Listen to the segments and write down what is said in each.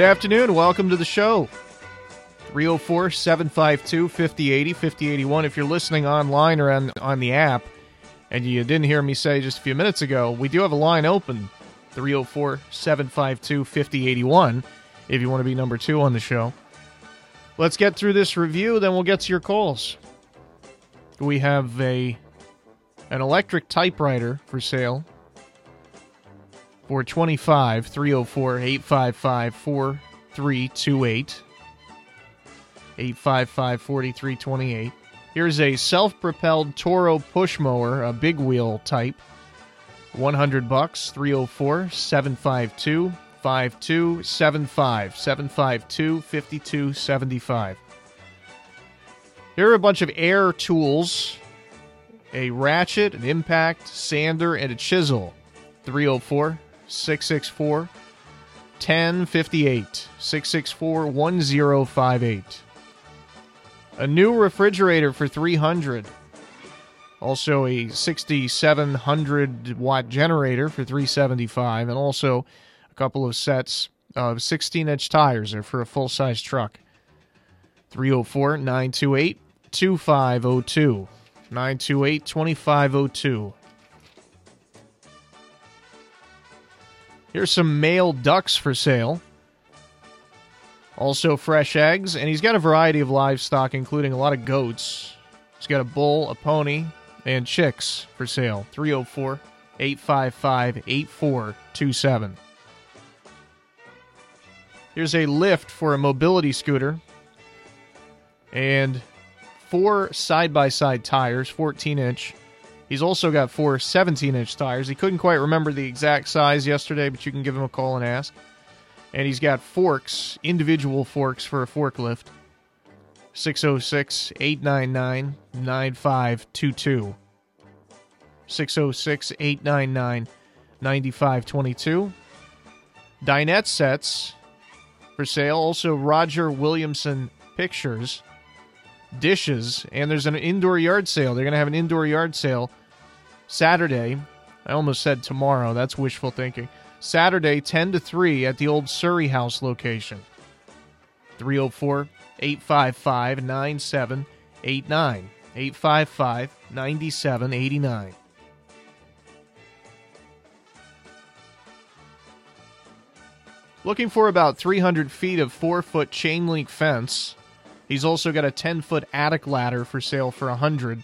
Good afternoon. Welcome to the show. 304 752 5080 5081. If you're listening online or on, on the app and you didn't hear me say just a few minutes ago, we do have a line open 304 752 5081 if you want to be number two on the show. Let's get through this review, then we'll get to your calls. We have a an electric typewriter for sale for 25 304 855 4328 855 4328 here's a self-propelled toro push mower a big wheel type. 100 bucks 304 752 5275 752 5275 here are a bunch of air tools a ratchet an impact sander and a chisel. 304 664 1058. 664 1058. A new refrigerator for 300. Also a 6700 watt generator for 375 and also a couple of sets of 16 inch tires are for a full size truck. 304 928 2502. 928 2502. Here's some male ducks for sale. Also, fresh eggs, and he's got a variety of livestock, including a lot of goats. He's got a bull, a pony, and chicks for sale. 304 855 8427. Here's a lift for a mobility scooter, and four side by side tires, 14 inch. He's also got four 17 inch tires. He couldn't quite remember the exact size yesterday, but you can give him a call and ask. And he's got forks, individual forks for a forklift. 606 899 9522. 606 899 9522. Dinette sets for sale. Also, Roger Williamson Pictures. Dishes. And there's an indoor yard sale. They're going to have an indoor yard sale Saturday, I almost said tomorrow, that's wishful thinking. Saturday, 10 to 3 at the old Surrey House location. 304 855 9789. 855 9789. Looking for about 300 feet of 4 foot chain link fence. He's also got a 10 foot attic ladder for sale for 100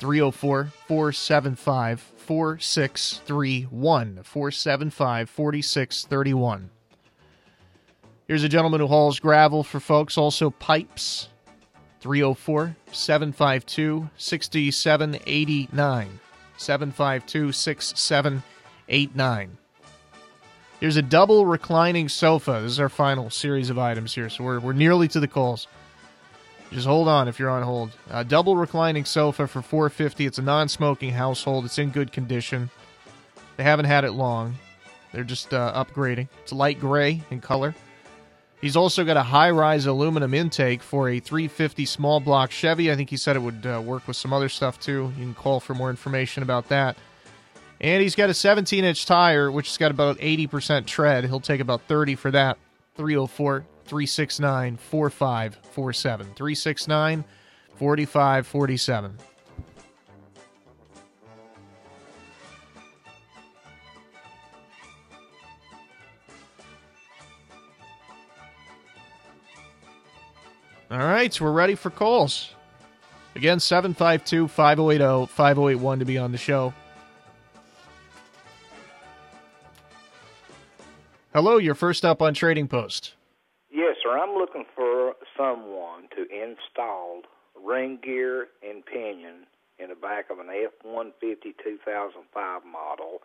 304 475 4631. 475 4631. Here's a gentleman who hauls gravel for folks, also pipes. 304 752 6789. 752 6789. Here's a double reclining sofa. This is our final series of items here, so we're, we're nearly to the calls. Just hold on if you're on hold. Uh, double reclining sofa for 450. It's a non-smoking household. It's in good condition. They haven't had it long. They're just uh, upgrading. It's light gray in color. He's also got a high-rise aluminum intake for a 350 small block Chevy. I think he said it would uh, work with some other stuff too. You can call for more information about that. And he's got a 17-inch tire, which has got about 80% tread. He'll take about 30 for that. 304 369 4547. 369 4547. All right, so we're ready for calls. Again, 752 5080 5081 to be on the show. Hello, you're first up on Trading Post. Sir. I'm looking for someone to install ring gear and pinion in the back of an F-150 2005 model.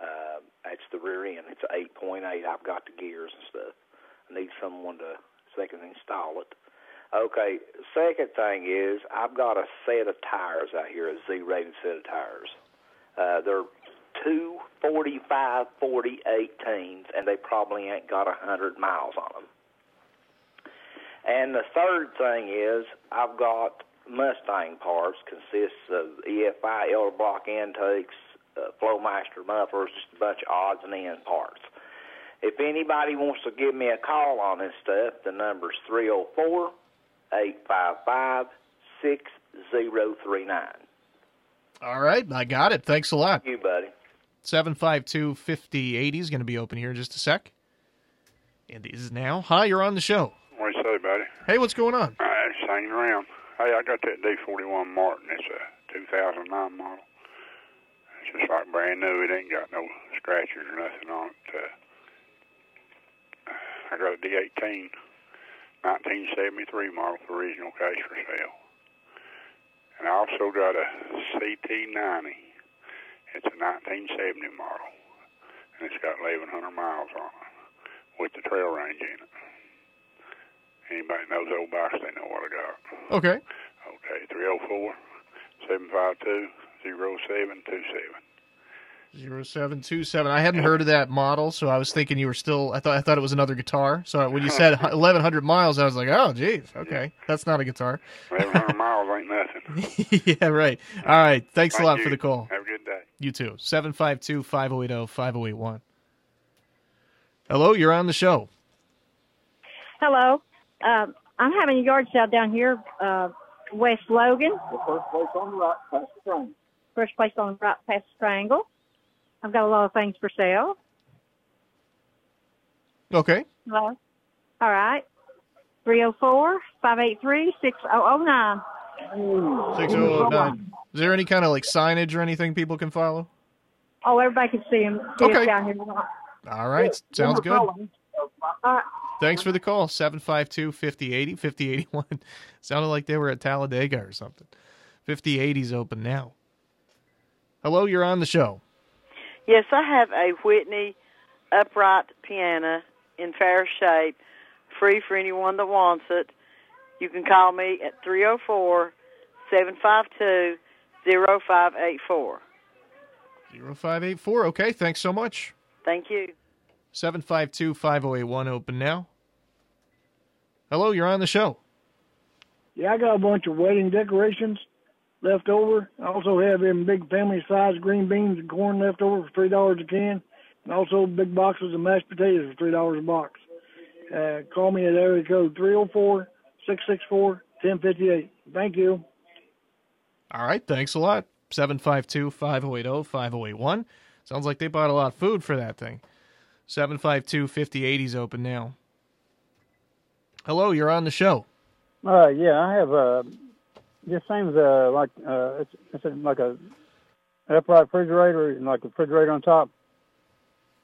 Uh, that's the rear end. It's 8.8. I've got the gears and stuff. I need someone to so they can install it. Okay, second thing is I've got a set of tires out here, a Z-rated set of tires. Uh, they're two 45 40 18s, and they probably ain't got a 100 miles on them. And the third thing is I've got Mustang parts, consists of EFI Edelbrock intakes, uh, Flowmaster mufflers, just a bunch of odds and ends parts. If anybody wants to give me a call on this stuff, the number's 304 855 6039. All right, I got it. Thanks a lot. You, buddy. 752 5080 is going to be open here in just a sec. And this is now. Hi, you're on the show. Buddy? Hey, what's going on? Uh, hanging around. Hey, I got that D41 Martin. It's a 2009 model. It's just like brand new. It ain't got no scratches or nothing on it. Uh, I got a D18 1973 model for original cash for sale. And I also got a CT90. It's a 1970 model. And it's got 1,100 miles on it with the trail range in it. Anybody knows old bikes, they know what I got. Okay. Okay, 304 752 0727. 0727. I hadn't heard of that model, so I was thinking you were still. I thought I thought it was another guitar. So when you said 1100 miles, I was like, oh, geez, okay, that's not a guitar. 1100 miles ain't nothing. yeah, right. All right. Thanks Thank a lot you. for the call. Have a good day. You too. 752 5080 5081. Hello, you're on the show. Hello. Um, I'm having a yard sale down here, uh, West Logan. The first place on the right, past the train. First place on the right past the triangle. I've got a lot of things for sale. Okay. Hello. All right. 304-583-6009. 6009. Is there any kind of like signage or anything people can follow? Oh, everybody can see him Okay. down here. All right. Sounds good. All right. Thanks for the call. 752 5080 5081. Sounded like they were at Talladega or something. 5080's open now. Hello, you're on the show. Yes, I have a Whitney upright piano in fair shape, free for anyone that wants it. You can call me at 304 752 0584. 0584. Okay, thanks so much. Thank you. 752 5081 open now. Hello, you're on the show. Yeah, I got a bunch of wedding decorations left over. I also have them big family size green beans and corn left over for three dollars a can, and also big boxes of mashed potatoes for three dollars a box. Uh, call me at area code three zero four six six four ten fifty eight. Thank you. All right, thanks a lot. 752 5080 5081. Sounds like they bought a lot of food for that thing. 752 5080's open now. Hello, you're on the show. Uh, yeah, I have uh, just same as uh, like uh, it's, it's like a upright refrigerator, and like a refrigerator on top.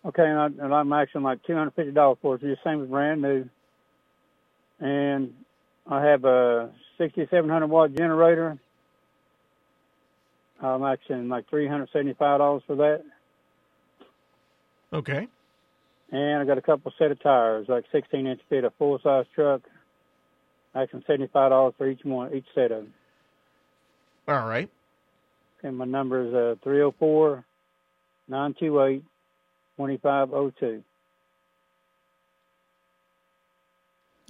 Okay, and, I, and I'm actually like two hundred fifty dollars for it. Same as brand new. And I have a sixty seven hundred watt generator. I'm actually like three hundred seventy five dollars for that. Okay. And I got a couple set of tires, like 16 inch fit, a full size truck. Seventy-five dollars for each one, each set of them. All right. And my number is uh, 304 928 2502.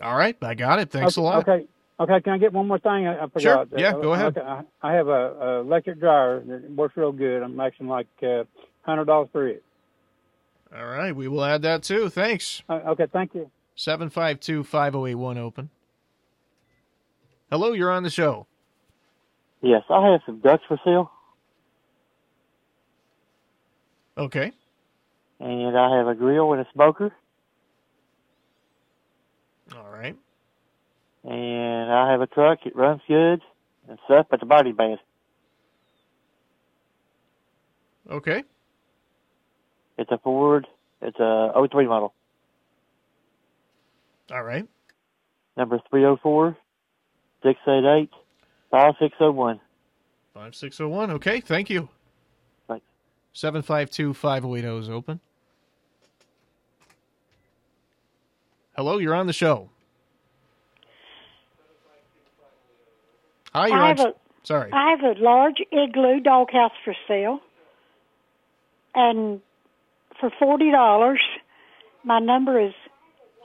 All right, I got it. Thanks okay, a lot. Okay. Okay, can I get one more thing? I, I Sure. forgot. Yeah, Uh, go ahead. Okay, I, I have a, a electric dryer that works real good. I'm actually like uh, $100 for it. All right, we will add that too. Thanks. Uh, okay, thank you. 752 5081 open. Hello, you're on the show. Yes, I have some ducks for sale, Okay. and I have a grill and a smoker, All right. and I have a truck. It runs good and stuff, but the body bad. Okay. It's a Ford. It's a 03 model, All right. number 304 688 5601. 5601. Okay, thank you. Thanks. 752 5080 is open. Hello, you're on the show. Hi, you're I on. have a Sorry. I have a large igloo doghouse for sale, and for forty dollars, my number is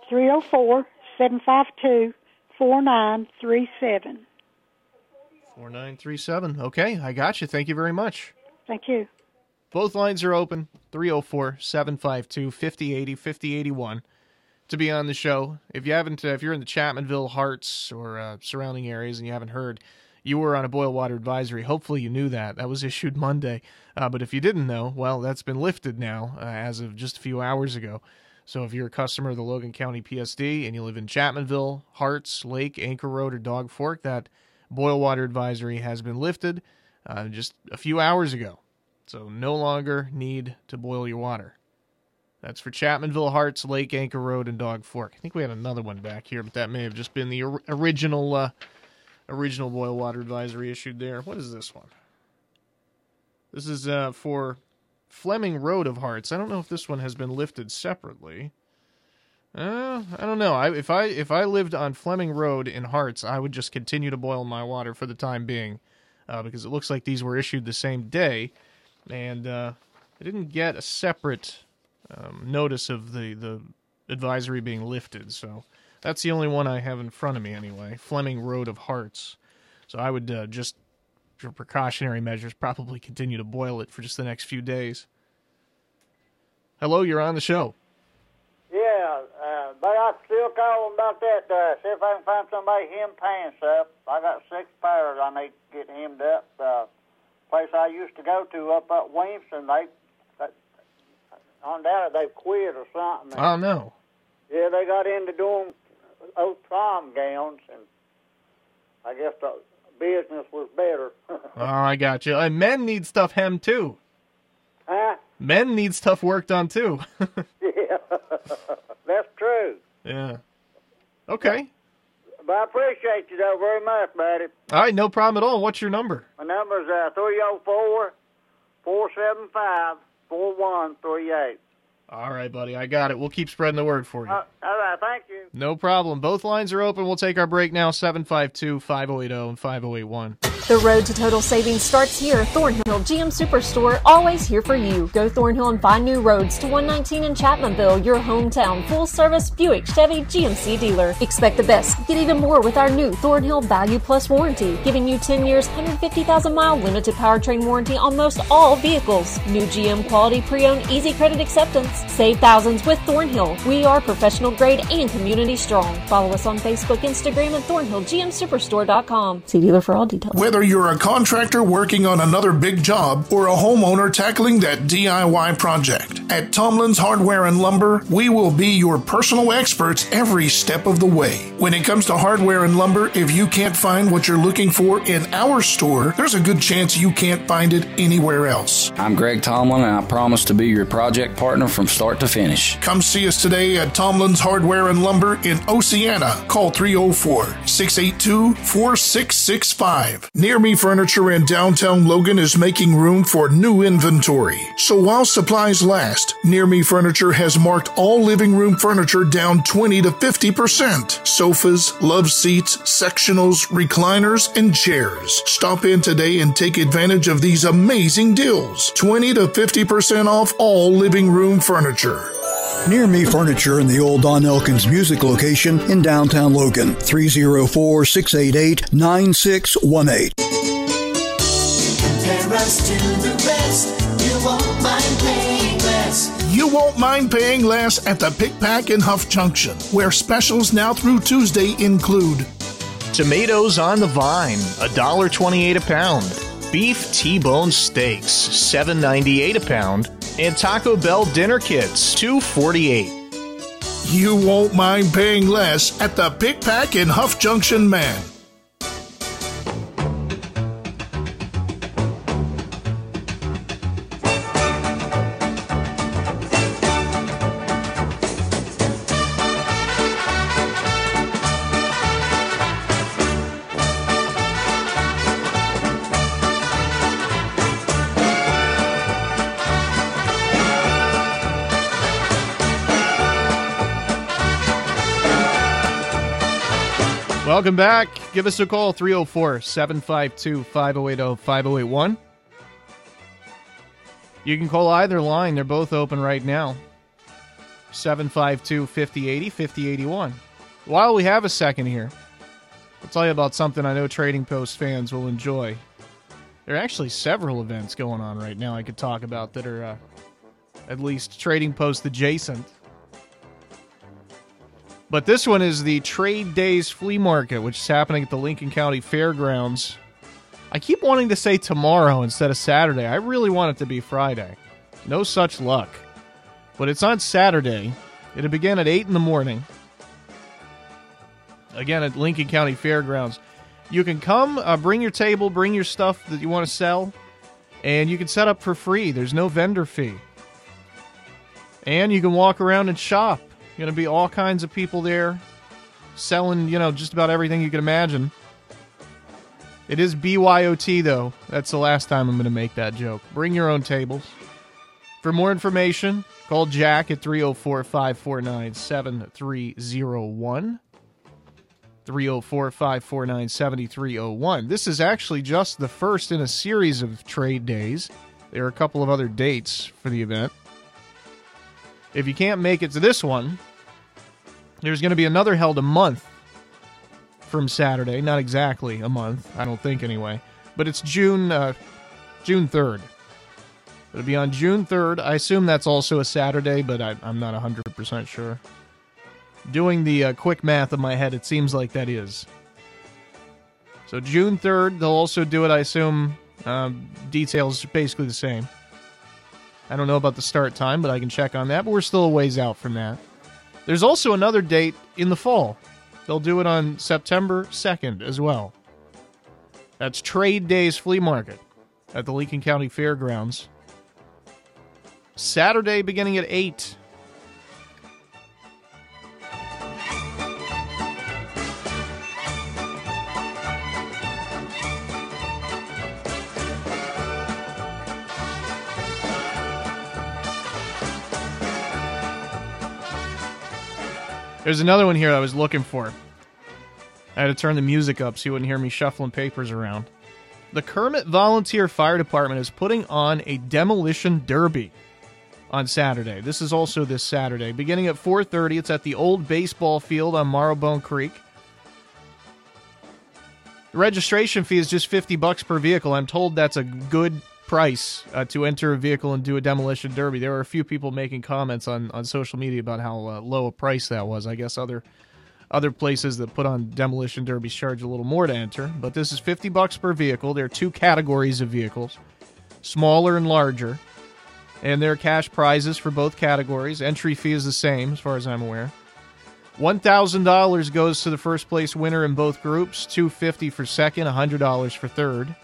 three zero four seven five two four nine three seven. 4937. Okay, I got you. Thank you very much. Thank you. Both lines are open 304 752 5080 5081 to be on the show. If you haven't, uh, if you're in the Chapmanville, Harts, or uh, surrounding areas and you haven't heard, you were on a boil water advisory. Hopefully, you knew that. That was issued Monday. Uh, but if you didn't know, well, that's been lifted now uh, as of just a few hours ago. So if you're a customer of the Logan County PSD and you live in Chapmanville, Harts, Lake, Anchor Road, or Dog Fork, that boil water advisory has been lifted uh, just a few hours ago. So no longer need to boil your water. That's for Chapmanville, Harts, Lake, Anchor Road, and Dog Fork. I think we had another one back here, but that may have just been the or- original uh, original boil water advisory issued there. What is this one? This is uh, for Fleming Road of Harts. I don't know if this one has been lifted separately. Uh, I don't know. I, if I if I lived on Fleming Road in Harts, I would just continue to boil my water for the time being, uh, because it looks like these were issued the same day, and uh, I didn't get a separate um, notice of the the advisory being lifted. So that's the only one I have in front of me anyway. Fleming Road of Harts. So I would uh, just, for precautionary measures, probably continue to boil it for just the next few days. Hello, you're on the show. Yeah, uh, but I still call about that. Uh, see if I can find somebody hem pants up. I got six pairs I need to get hemmed up. Uh, place I used to go to up at Williamson, they, they on that they've quit or something. Oh no. Yeah, they got into doing old prom gowns, and I guess the business was better. Oh, I got you. And men need stuff hemmed too. huh? Men need stuff worked on too. Yeah, that's true. yeah. Okay. But I appreciate you though very much, buddy. All right, no problem at all. What's your number? My number's uh, 304 475 4138. All right, buddy. I got it. We'll keep spreading the word for you. Uh, all right, thank you. No problem. Both lines are open. We'll take our break now 752 5080 and 5081. The road to total savings starts here. Thornhill GM Superstore, always here for you. Go Thornhill and find new roads to 119 in Chapmanville, your hometown full service Buick Chevy GMC dealer. Expect the best. Get even more with our new Thornhill Value Plus warranty, giving you 10 years, 150,000 mile limited powertrain warranty on most all vehicles. New GM quality pre owned easy credit acceptance. Save thousands with Thornhill. We are professional grade and community strong. Follow us on Facebook, Instagram, and ThornhillGMSuperstore.com. See dealer for all details. Whether you're a contractor working on another big job or a homeowner tackling that DIY project, at Tomlin's Hardware and Lumber, we will be your personal experts every step of the way. When it comes to hardware and lumber, if you can't find what you're looking for in our store, there's a good chance you can't find it anywhere else. I'm Greg Tomlin, and I promise to be your project partner from start to finish. Come see us today at Tomlin's Hardware and Lumber in Oceana. Call 304 682 4665. Near Me Furniture in downtown Logan is making room for new inventory. So while supplies last, Near Me Furniture has marked all living room furniture down 20 to 50%. Sofas, love seats, sectionals, recliners, and chairs. Stop in today and take advantage of these amazing deals. 20 to 50% off all living room furniture. Near Me Furniture in the old Don Elkins Music location in downtown Logan. 304 688 9618. Compare us to the rest. You won't mind paying less. You won't mind paying less at the Pic Pac in Huff Junction, where specials now through Tuesday include Tomatoes on the vine, $1.28 a pound. Beef T-bone steaks, $7.98 a pound. And Taco Bell dinner kits, $2.48. You won't mind paying less at the Pic Pac in Huff Junction, man. Welcome back. Give us a call 304 752 5080 5081. You can call either line, they're both open right now. 752 5080 5081. While we have a second here, I'll tell you about something I know Trading Post fans will enjoy. There are actually several events going on right now I could talk about that are uh, at least Trading Post adjacent. But this one is the Trade Days Flea Market, which is happening at the Lincoln County Fairgrounds. I keep wanting to say tomorrow instead of Saturday. I really want it to be Friday. No such luck. But it's on Saturday. It'll begin at 8 in the morning. Again, at Lincoln County Fairgrounds. You can come, uh, bring your table, bring your stuff that you want to sell, and you can set up for free. There's no vendor fee. And you can walk around and shop. Going to be all kinds of people there selling, you know, just about everything you can imagine. It is BYOT, though. That's the last time I'm going to make that joke. Bring your own tables. For more information, call Jack at 304 549 7301. 304 549 7301. This is actually just the first in a series of trade days. There are a couple of other dates for the event. If you can't make it to this one, there's going to be another held a month from Saturday. Not exactly a month, I don't think anyway. But it's June uh, June 3rd. It'll be on June 3rd. I assume that's also a Saturday, but I, I'm not 100% sure. Doing the uh, quick math in my head, it seems like that is. So June 3rd, they'll also do it, I assume. Um, details basically the same. I don't know about the start time, but I can check on that. But we're still a ways out from that. There's also another date in the fall. They'll do it on September 2nd as well. That's Trade Days Flea Market at the Lincoln County Fairgrounds. Saturday beginning at 8. There's another one here I was looking for. I had to turn the music up so you wouldn't hear me shuffling papers around. The Kermit Volunteer Fire Department is putting on a demolition derby on Saturday. This is also this Saturday, beginning at 4:30. It's at the old baseball field on Marrowbone Creek. The registration fee is just 50 bucks per vehicle. I'm told that's a good price uh, to enter a vehicle and do a demolition derby. There were a few people making comments on, on social media about how uh, low a price that was. I guess other other places that put on demolition derbies charge a little more to enter, but this is 50 bucks per vehicle. There are two categories of vehicles, smaller and larger, and there are cash prizes for both categories. Entry fee is the same as far as I'm aware. $1,000 goes to the first place winner in both groups, 250 for second, $100 for third.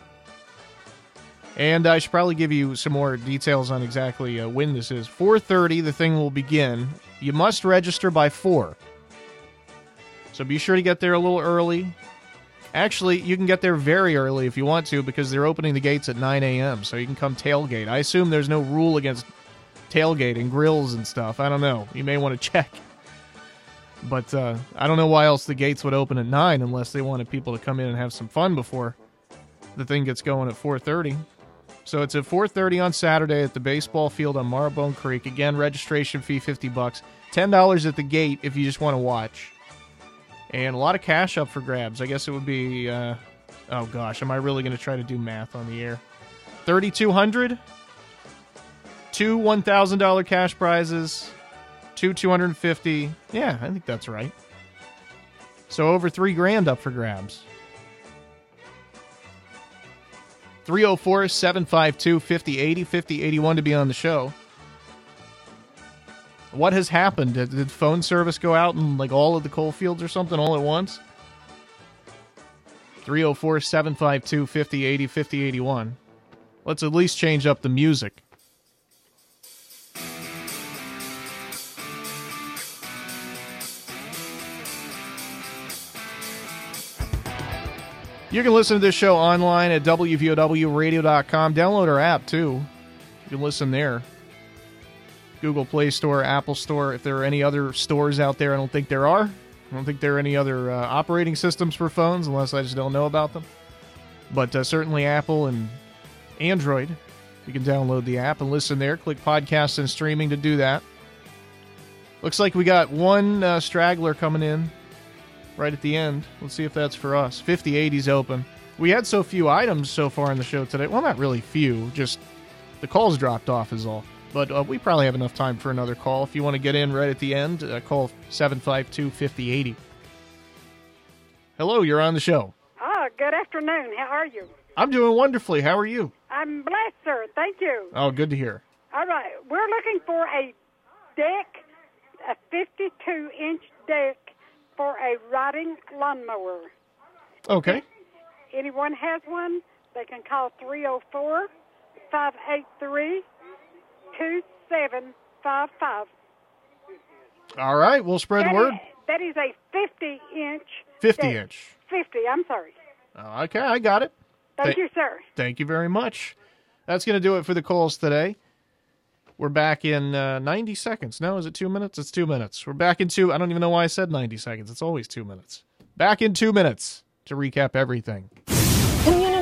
And I should probably give you some more details on exactly uh, when this is. 4:30 the thing will begin. You must register by 4. So be sure to get there a little early. Actually, you can get there very early if you want to because they're opening the gates at 9 a.m. So you can come tailgate. I assume there's no rule against tailgating, grills and stuff. I don't know. You may want to check. But uh, I don't know why else the gates would open at 9 unless they wanted people to come in and have some fun before the thing gets going at 4:30. So it's at 4:30 on Saturday at the baseball field on Marrowbone Creek. Again, registration fee 50 bucks. $10 at the gate if you just want to watch. And a lot of cash up for grabs. I guess it would be uh, oh gosh, am I really going to try to do math on the air? 3200 two $1,000 cash prizes, two 250. Yeah, I think that's right. So over 3 grand up for grabs. 304 752 5080 5081 to be on the show. What has happened? Did, did phone service go out in like all of the coal fields or something all at once? 304 752 5080 5081. Let's at least change up the music. You can listen to this show online at WVOWradio.com. Download our app too. You can listen there. Google Play Store, Apple Store. If there are any other stores out there, I don't think there are. I don't think there are any other uh, operating systems for phones unless I just don't know about them. But uh, certainly Apple and Android. You can download the app and listen there. Click podcasts and streaming to do that. Looks like we got one uh, straggler coming in right at the end. Let's see if that's for us. 5080's open. We had so few items so far in the show today. Well, not really few, just the calls dropped off, is all. But uh, we probably have enough time for another call. If you want to get in right at the end, uh, call 752 5080. Hello, you're on the show. Ah, good afternoon. How are you? I'm doing wonderfully. How are you? I'm blessed, sir. Thank you. Oh, good to hear. All right, we're looking for a deck, a 52 inch deck for a riding lawnmower. Okay. Anyone has one, they can call 304 583 2755. All right, we'll spread the word. That is a 50 inch. 50 deck. inch. 50, I'm sorry. Okay, I got it. Thank Th- you, sir. Thank you very much. That's going to do it for the calls today. We're back in uh, 90 seconds. No, is it two minutes? It's two minutes. We're back in two. I don't even know why I said 90 seconds. It's always two minutes. Back in two minutes to recap everything.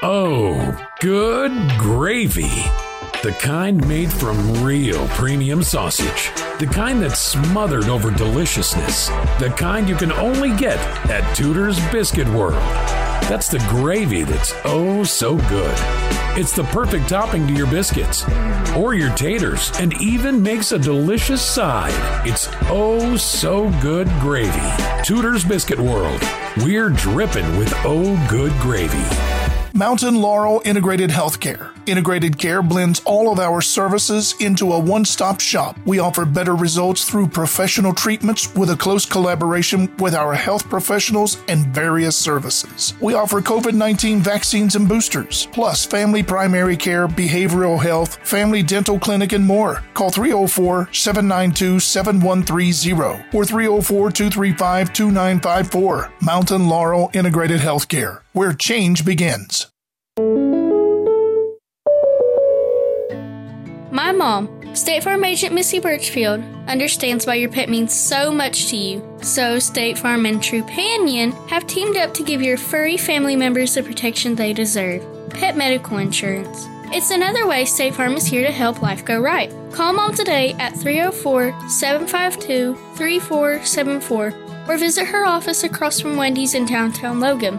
Oh, good gravy. The kind made from real premium sausage. The kind that's smothered over deliciousness. The kind you can only get at Tudor's Biscuit World. That's the gravy that's oh so good. It's the perfect topping to your biscuits or your taters and even makes a delicious side. It's oh so good gravy. Tudor's Biscuit World. We're dripping with oh good gravy. Mountain Laurel Integrated Healthcare. Integrated Care blends all of our services into a one stop shop. We offer better results through professional treatments with a close collaboration with our health professionals and various services. We offer COVID 19 vaccines and boosters, plus family primary care, behavioral health, family dental clinic, and more. Call 304 792 7130 or 304 235 2954. Mountain Laurel Integrated Healthcare, where change begins. My mom, State Farm agent Missy Birchfield, understands why your pet means so much to you. So, State Farm and Trupanion have teamed up to give your furry family members the protection they deserve pet medical insurance. It's another way State Farm is here to help life go right. Call mom today at 304 752 3474 or visit her office across from Wendy's in downtown Logan.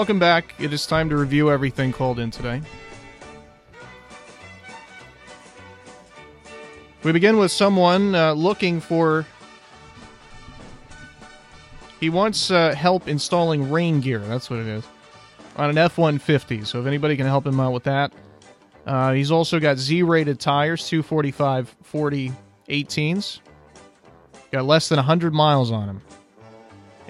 Welcome back. It is time to review everything called in today. We begin with someone uh, looking for. He wants uh, help installing ring gear. That's what it is. On an F 150. So if anybody can help him out with that. Uh, he's also got Z rated tires, 245 40 18s. Got less than 100 miles on him.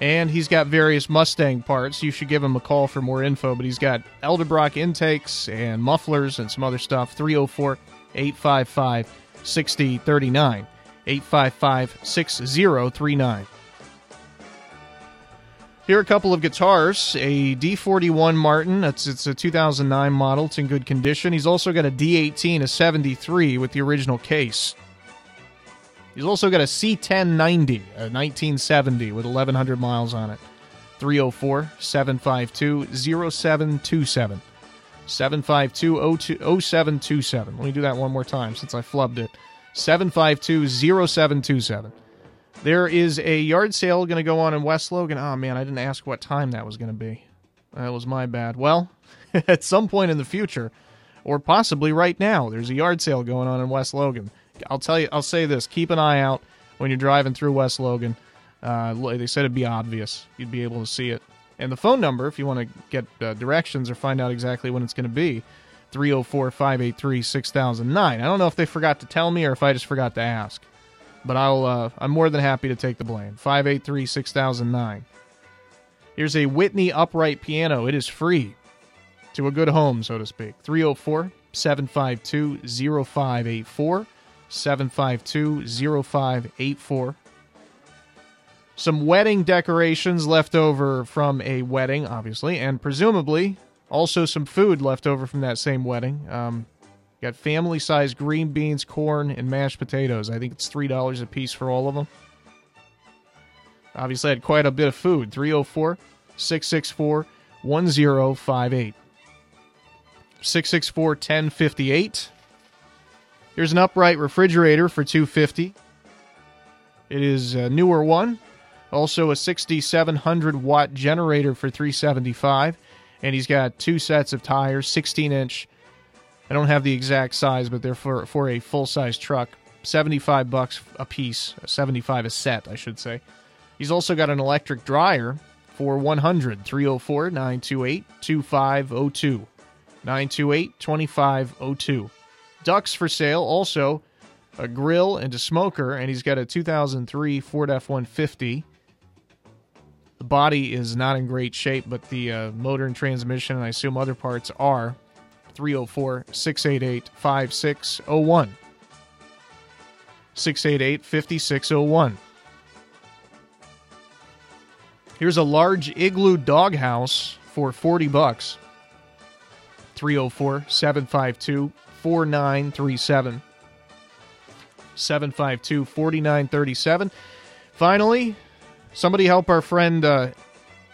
And he's got various Mustang parts. You should give him a call for more info, but he's got Edelbrock intakes and mufflers and some other stuff. 304 855 6039. 855 6039. Here are a couple of guitars. A D41 Martin. It's, it's a 2009 model. It's in good condition. He's also got a D18, a 73 with the original case. He's also got a CT90, a 1970 with 1,100 miles on it. 304 752 0727. 752 0727. Let me do that one more time since I flubbed it. 752 0727. There is a yard sale going to go on in West Logan. Oh man, I didn't ask what time that was going to be. That was my bad. Well, at some point in the future, or possibly right now, there's a yard sale going on in West Logan. I'll tell you. I'll say this: keep an eye out when you're driving through West Logan. Uh, they said it'd be obvious. You'd be able to see it. And the phone number, if you want to get uh, directions or find out exactly when it's going to be, 304 583 6009. I don't know if they forgot to tell me or if I just forgot to ask. But I'll, uh, I'm more than happy to take the blame. 583 6009. Here's a Whitney upright piano. It is free to a good home, so to speak. 304 752 0584. 752 0584. Some wedding decorations left over from a wedding, obviously, and presumably also some food left over from that same wedding. Um, got family sized green beans, corn, and mashed potatoes. I think it's $3 a piece for all of them. Obviously, had quite a bit of food. 304 664 1058. 664 1058. Here's an upright refrigerator for 250. It is a newer one. Also a 6700 watt generator for 375 and he's got two sets of tires, 16 inch. I don't have the exact size, but they're for for a full size truck. 75 bucks a piece, 75 a set, I should say. He's also got an electric dryer for 100 304 928 2502. 928 2502. Ducks for sale, also a grill and a smoker, and he's got a 2003 Ford F 150. The body is not in great shape, but the uh, motor and transmission, and I assume other parts are. 304 688 5601. 688 5601. Here's a large igloo doghouse for 40 bucks. 304 752 4937. 752 4937. Finally, somebody help our friend uh,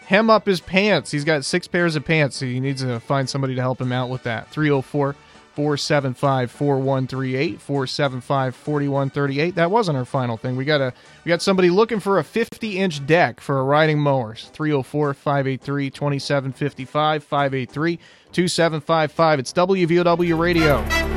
hem up his pants. He's got six pairs of pants, so he needs to find somebody to help him out with that. 304 475 4138 475 4138. That wasn't our final thing. We got a we got somebody looking for a 50 inch deck for a riding mowers. 304 583 2755 583 2755. It's WVOW Radio.